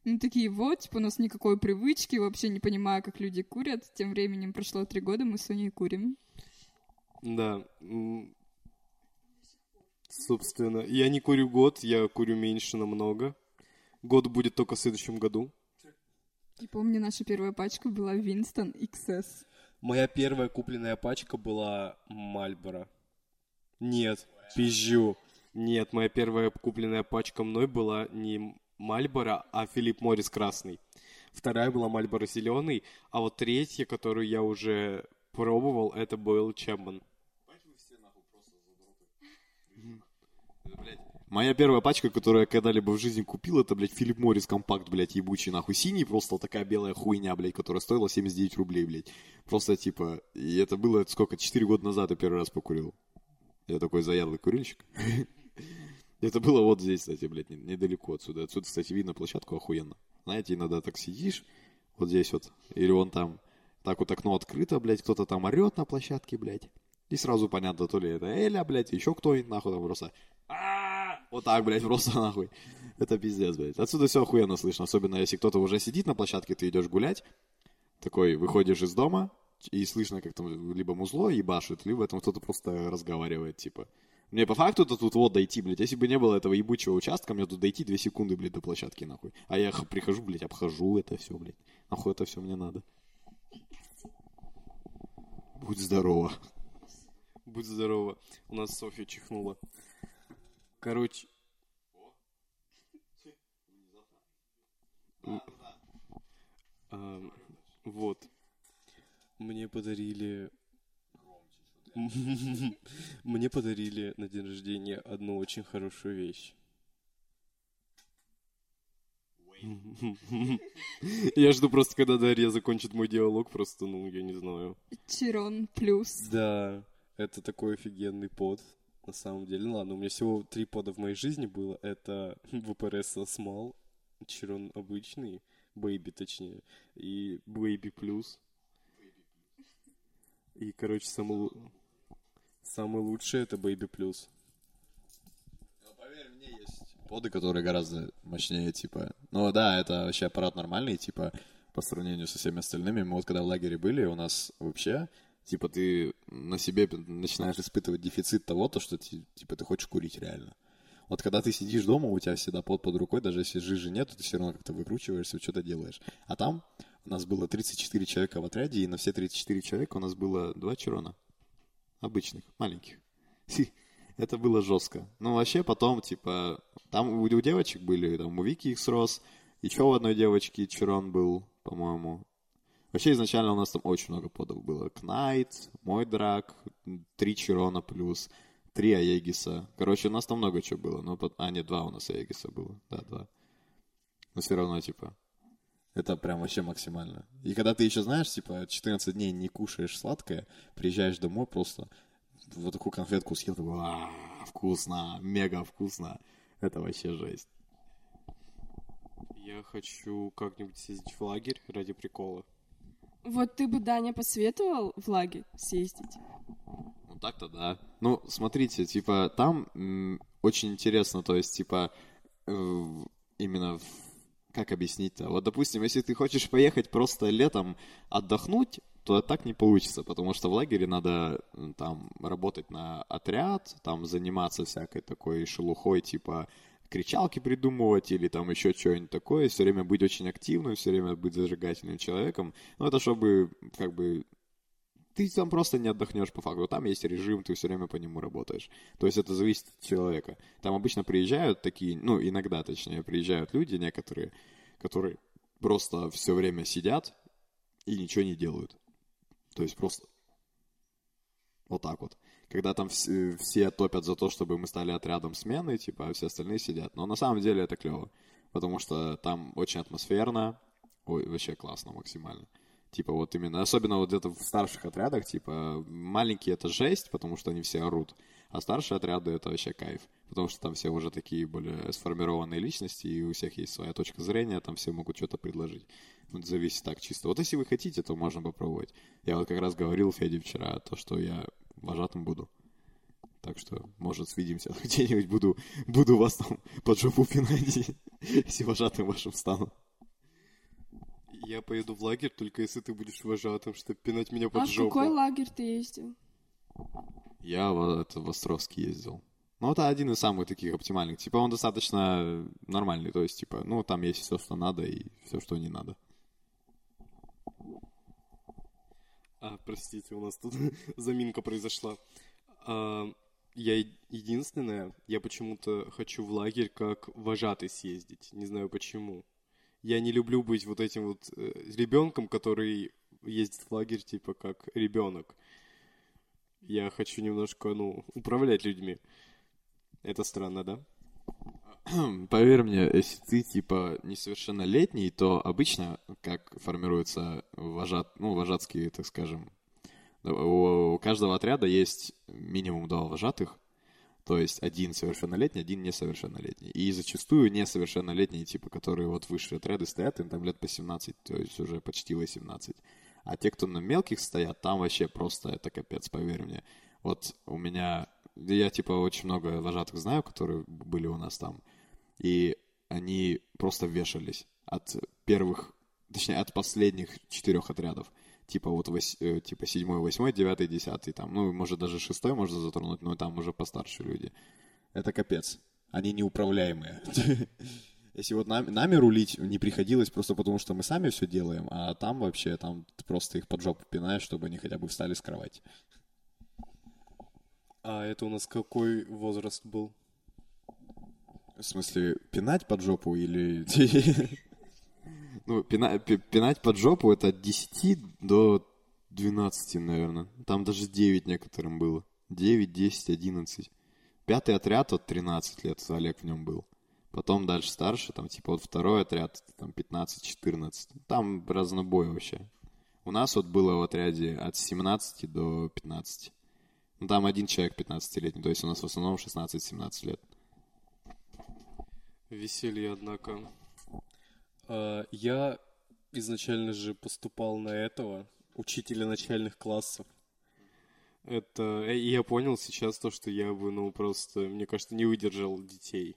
Мы такие, вот, типа, у нас никакой привычки, вообще не понимаю, как люди курят. Тем временем прошло три года, мы с Соней курим. Да. Собственно, я не курю год, я курю меньше намного. Год будет только в следующем году. И помню, наша первая пачка была Winston XS. Моя первая купленная пачка была Мальборо. Нет, пизжу. Нет, моя первая купленная пачка мной была не Мальборо, а Филипп Моррис красный. Вторая была Мальборо зеленый, а вот третья, которую я уже пробовал, это был Чембан. Моя первая пачка, которую я когда-либо в жизни купил, это, блядь, Филипп Моррис компакт, блядь, ебучий, нахуй, синий, просто такая белая хуйня, блядь, которая стоила 79 рублей, блядь. Просто, типа, и это было, сколько, 4 года назад я первый раз покурил. Я такой заядлый курильщик. [LAUGHS] Это было вот здесь, кстати, блядь, не- недалеко отсюда. Отсюда, кстати, видно площадку охуенно. Знаете, иногда так сидишь, вот здесь вот, или вон там, так вот окно открыто, блядь, кто-то там орет на площадке, блядь. И сразу понятно, то ли это Эля, блядь, еще кто-нибудь, нахуй, там просто... «А-а-а!» Вот так, блядь, просто [LAUGHS] нахуй. Это пиздец, блядь. Отсюда все охуенно слышно, особенно если кто-то уже сидит на площадке, ты идешь гулять, такой, выходишь из дома, и слышно, как там либо музло ебашит, либо там кто-то просто разговаривает, типа. Мне по факту то тут вот дойти, блядь. Если бы не было этого ебучего участка, мне тут дойти две секунды, блядь, до площадки, нахуй. А я прихожу, блядь, обхожу это все, блядь. Нахуй это все мне надо. Будь здорова. Будь здорова. У нас Софья чихнула. Короче. А, Вот. Мне подарили... [LAUGHS] Мне подарили на день рождения одну очень хорошую вещь. [LAUGHS] Я жду просто, когда Дарья закончит мой диалог, просто, ну, я не знаю. Чирон плюс. Да, это такой офигенный под, на самом деле. Ну ладно, у меня всего три пода в моей жизни было. Это [LAUGHS] ВПРС Small, Чирон обычный, Baby точнее, и Baby Plus. И, короче, самый, самый лучший это Baby Plus. Поды, которые гораздо мощнее, типа. Ну да, это вообще аппарат нормальный, типа, по сравнению со всеми остальными. Мы вот когда в лагере были, у нас вообще, типа, ты на себе начинаешь испытывать дефицит того, то, что ти- типа ты хочешь курить реально. Вот когда ты сидишь дома, у тебя всегда под под рукой, даже если жижи нет, ты все равно как-то выкручиваешься, что-то делаешь. А там у нас было 34 человека в отряде, и на все 34 человека у нас было два черона. Обычных, маленьких. Это было жестко. Ну, вообще, потом, типа, там у, у девочек были, там, у Вики их срос, еще у одной девочки Чирон был, по-моему. Вообще, изначально у нас там очень много подов было. Кнайт, мой драк, три Чирона плюс, три Аегиса. Короче, у нас там много чего было. Но, а, нет, два у нас Аегиса было. Да, два. Но все равно, типа, это прям вообще максимально. И когда ты еще знаешь, типа, 14 дней не кушаешь сладкое, приезжаешь домой просто, вот такую конфетку съел, такой, «А, вкусно, мега вкусно. Это вообще жесть. Я хочу как-нибудь съездить в лагерь ради прикола. Вот ты бы, Даня, посоветовал в лагерь съездить? Ну так-то да. Ну, смотрите, типа, там м, очень интересно, то есть, типа, э, именно в- как объяснить-то? Вот, допустим, если ты хочешь поехать просто летом отдохнуть, то так не получится, потому что в лагере надо там работать на отряд, там заниматься всякой такой шелухой, типа кричалки придумывать или там еще что-нибудь такое, все время быть очень активным, все время быть зажигательным человеком. Ну, это чтобы как бы ты там просто не отдохнешь по факту. Там есть режим, ты все время по нему работаешь. То есть это зависит от человека. Там обычно приезжают такие, ну, иногда, точнее, приезжают люди некоторые, которые просто все время сидят и ничего не делают. То есть просто вот так вот. Когда там вс- все топят за то, чтобы мы стали отрядом смены, типа, а все остальные сидят. Но на самом деле это клево. Потому что там очень атмосферно. Ой, вообще классно максимально. Типа вот именно, особенно вот где-то в старших отрядах, типа маленькие это жесть, потому что они все орут, а старшие отряды это вообще кайф, потому что там все уже такие более сформированные личности, и у всех есть своя точка зрения, там все могут что-то предложить. Вот зависит так чисто. Вот если вы хотите, то можно попробовать. Я вот как раз говорил Феде вчера, то, что я вожатым буду. Так что, может, свидимся [LAUGHS] где-нибудь, буду, буду вас там под жопу пинать, [LAUGHS] если вожатым вашим стану. Я поеду в лагерь, только если ты будешь вожатым, чтобы пинать меня под а в жопу. какой лагерь ты ездил? Я в, это, в Островский ездил. Ну, это один из самых таких оптимальных. Типа, он достаточно нормальный. То есть, типа, ну, там есть все, что надо, и все, что не надо. А, простите, у нас тут [LAUGHS] заминка произошла. А, я единственное, я почему-то хочу в лагерь как вожатый съездить. Не знаю почему. Я не люблю быть вот этим вот э, ребенком, который ездит в лагерь типа как ребенок. Я хочу немножко, ну, управлять людьми. Это странно, да? [CLEARS THROAT] Поверь мне, если ты, типа, несовершеннолетний, то обычно, как формируются вожат, ну, вожатские, так скажем, у каждого отряда есть минимум два вожатых, то есть один совершеннолетний, один несовершеннолетний. И зачастую несовершеннолетние, типа, которые вот высшие отряды стоят, им там лет по 17, то есть уже почти 18. А те, кто на мелких стоят, там вообще просто это капец, поверь мне. Вот у меня, я типа очень много вожатых знаю, которые были у нас там, и они просто вешались от первых, точнее, от последних четырех отрядов. Типа вот вось- э, типа седьмой, восьмой, девятый, десятый, там, ну, может, даже шестой можно затронуть, но там уже постарше люди. Это капец. Они неуправляемые. [LAUGHS] Если вот нами, нами рулить не приходилось просто потому, что мы сами все делаем, а там вообще, там ты просто их под жопу пинаешь, чтобы они хотя бы встали с кровати. А это у нас какой возраст был? В смысле, пинать под жопу или... [LAUGHS] Ну, пина- пи- пинать под жопу это от 10 до 12, наверное. Там даже 9 некоторым было. 9, 10, 11. Пятый отряд от 13 лет, Олег в нем был. Потом дальше старше, там типа вот второй отряд, там 15-14. Там разнобой вообще. У нас вот было в отряде от 17 до 15. Ну, там один человек 15-летний, то есть у нас в основном 16-17 лет. Веселье, однако. А, Я изначально же поступал на этого, учителя начальных классов. Это... э, И я понял сейчас то, что я бы, ну, просто, мне кажется, не выдержал детей.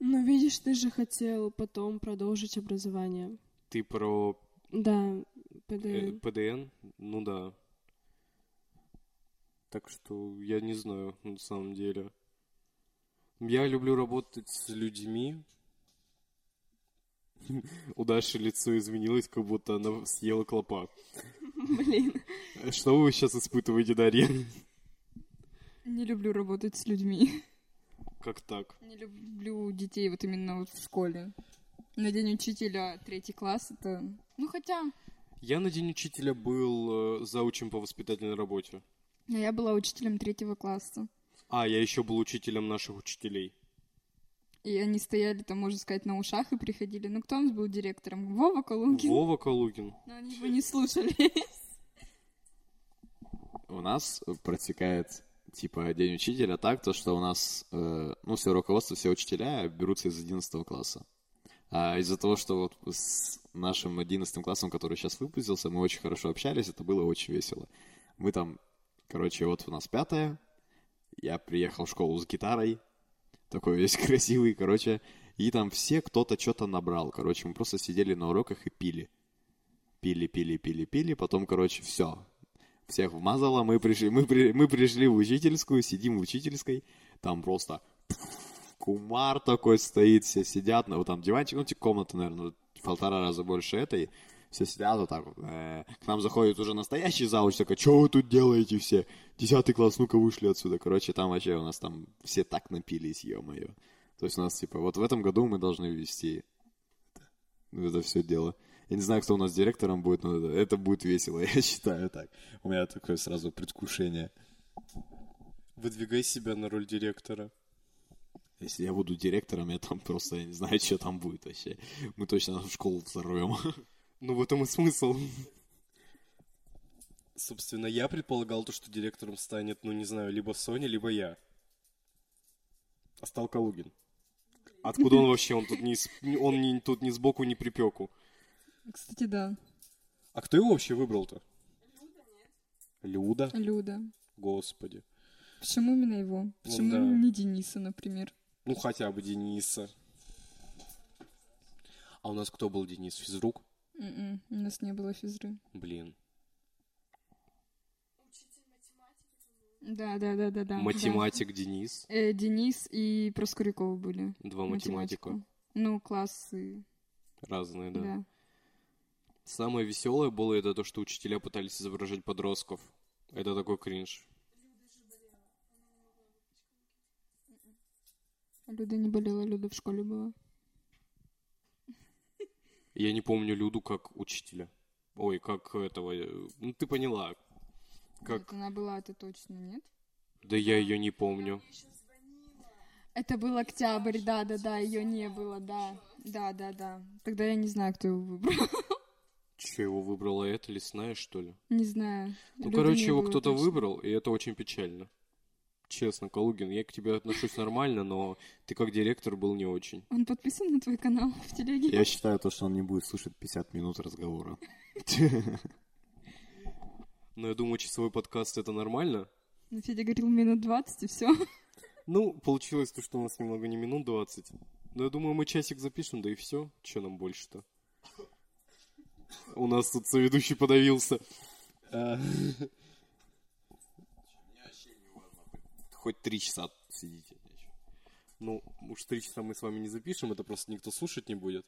Ну, видишь, ты же хотел потом продолжить образование. Ты про Да, э, ПДН. ПДН? Ну да. Так что я не знаю, на самом деле. Я люблю работать с людьми. [LAUGHS] У Даши лицо изменилось, как будто она съела клопа. Блин. [LAUGHS] Что вы сейчас испытываете, Дарья? Не люблю работать с людьми. Как так? Не люблю детей вот именно вот в школе. На день учителя третий класс это... Ну, хотя... Я на день учителя был э, заучим по воспитательной работе. А я была учителем третьего класса. А, я еще был учителем наших учителей. И они стояли там, можно сказать, на ушах и приходили. Ну, кто у нас был директором? Вова Калугин. Вова Калугин. Но они его не слушали. У нас протекает типа день учителя так, то что у нас, э, ну, все руководство, все учителя берутся из 11 класса. А из-за того, что вот с нашим 11 классом, который сейчас выпустился, мы очень хорошо общались, это было очень весело. Мы там, короче, вот у нас пятое, я приехал в школу с гитарой, такой весь [LAUGHS] красивый, короче, и там все кто-то что-то набрал, короче, мы просто сидели на уроках и пили. Пили, пили, пили, пили, потом, короче, все, всех вмазало, мы пришли, мы, при- мы пришли в учительскую, сидим в учительской, там просто [LAUGHS] кумар такой стоит, все сидят, ну, там диванчик, ну, типа комната, наверное, полтора раза больше этой, все сидят вот так вот. э, К нам заходит уже настоящий зауч, такой, что вы тут делаете все? Десятый класс, ну-ка вышли отсюда. Короче, там вообще у нас там все так напились, ё-моё. То есть у нас, типа, вот в этом году мы должны ввести это, это все дело. Я не знаю, кто у нас директором будет, но это, это будет весело, [LAUGHS] я считаю так. У меня такое сразу предвкушение. Выдвигай себя на роль директора. Если я буду директором, я там просто, я не знаю, [LAUGHS] что там будет вообще. Мы точно школу взорвем. [LAUGHS] Ну, в этом и смысл. Собственно, я предполагал то, что директором станет, ну, не знаю, либо Соня, либо я. А стал Калугин. Откуда он вообще? Он тут не, с- он не, тут ни сбоку, ни припеку. Кстати, да. А кто его вообще выбрал-то? Люда? Люда. Господи. Почему именно его? Почему да. не Дениса, например? Ну, хотя бы Дениса. А у нас кто был Денис? Физрук? М-м, У нас не было физры. Блин. Да, да, да, да, да. Математик Денис. да. Э, Денис и Проскурякова были. Два математика. математику. Ну, классы, Разные, да. да. Самое веселое было это то, что учителя пытались изображать подростков. Это такой кринж. Люда не болела, Люда в школе была. Я не помню Люду как учителя. Ой, как этого... э, Ну, ты поняла. Как... Вот она была, это точно, нет? Да я ее не помню. Это был октябрь, да, да, да, ее не было, да. Да, да, да. Тогда я не знаю, кто его выбрал. [LAUGHS] Че, его выбрала эта лесная, что ли? Не знаю. Ну, Люды короче, его кто-то выбрал, и это очень печально. Честно, Калугин, я к тебе отношусь нормально, но ты как директор был не очень. Он подписан на твой канал в телеге? Я считаю то, что он не будет слушать 50 минут разговора. [LAUGHS] Но я думаю, часовой подкаст это нормально. Ну, Федя говорил минут 20, и все. [LAUGHS] Ну, получилось то, что у нас немного не минут 20. Но я думаю, мы часик запишем, да и все. Че нам больше-то? У нас тут соведущий подавился. [LAUGHS] А, Хоть три часа сидите. Ну, уж три часа мы с вами не запишем, это просто никто слушать не будет.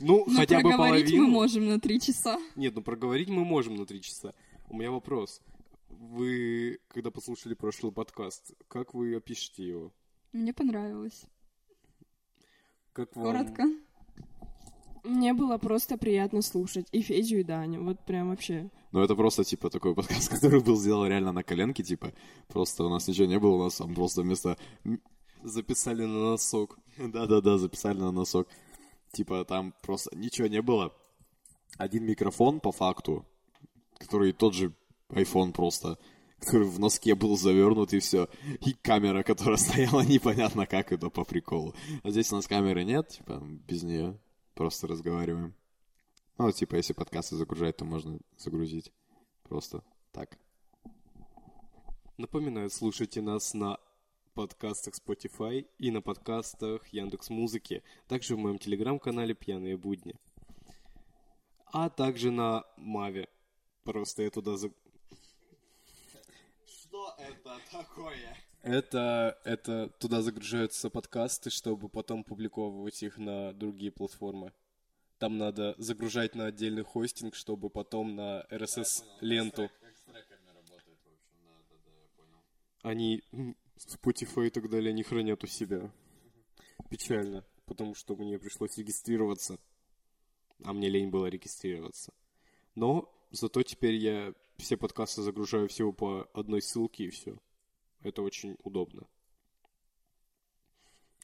Ну, Но хотя бы проговорить мы половину. можем на три часа. Нет, ну проговорить мы можем на три часа. У меня вопрос. Вы, когда послушали прошлый подкаст, как вы опишете его? Мне понравилось. Как вам... Коротко. Мне было просто приятно слушать и Федю, и Даню. Вот прям вообще. Ну, это просто, типа, такой подкаст, [LAUGHS] который был сделан реально на коленке, типа, просто у нас ничего не было, у нас там просто вместо... Записали на носок. [LAUGHS] Да-да-да, записали на носок. Типа, там просто ничего не было. Один микрофон, по факту, который тот же iPhone просто, [LAUGHS] который в носке был завернут, и все. И камера, которая стояла, непонятно как это по приколу. А здесь у нас камеры нет, типа, без нее. Просто разговариваем. Ну, типа, если подкасты загружать, то можно загрузить. Просто так. Напоминаю, слушайте нас на подкастах Spotify и на подкастах Яндекс Музыки, также в моем телеграм-канале «Пьяные будни». А также на Маве. Просто я туда... за- Что это такое? Это, это туда загружаются подкасты, чтобы потом публиковывать их на другие платформы. Там надо загружать на отдельный хостинг, чтобы потом на RSS-ленту. Они, Spotify и так далее, не хранят у себя. Печально, потому что мне пришлось регистрироваться. А мне лень было регистрироваться. Но зато теперь я все подкасты загружаю всего по одной ссылке и все. Это очень удобно.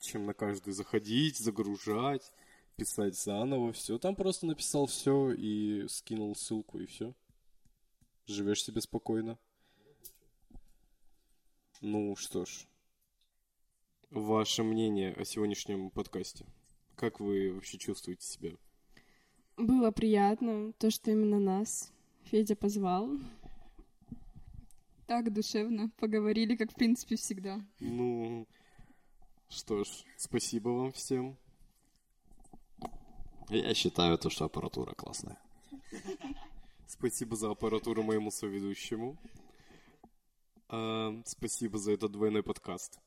Чем на каждый заходить, загружать, писать заново, все. Там просто написал все и скинул ссылку и все. Живешь себе спокойно. Ну что ж. Ваше мнение о сегодняшнем подкасте? Как вы вообще чувствуете себя? Было приятно, то, что именно нас Федя позвал. Так душевно поговорили, как в принципе всегда. Ну, что ж, спасибо вам всем. Я считаю то, что аппаратура классная. Спасибо за аппаратуру моему соведущему. А, спасибо за этот двойной подкаст.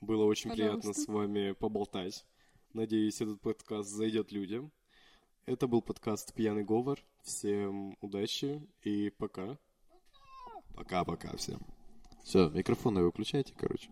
Было очень приятно с вами поболтать. Надеюсь, этот подкаст зайдет людям. Это был подкаст «Пьяный говор». Всем удачи и пока. Пока-пока всем. Все, микрофоны выключайте, короче.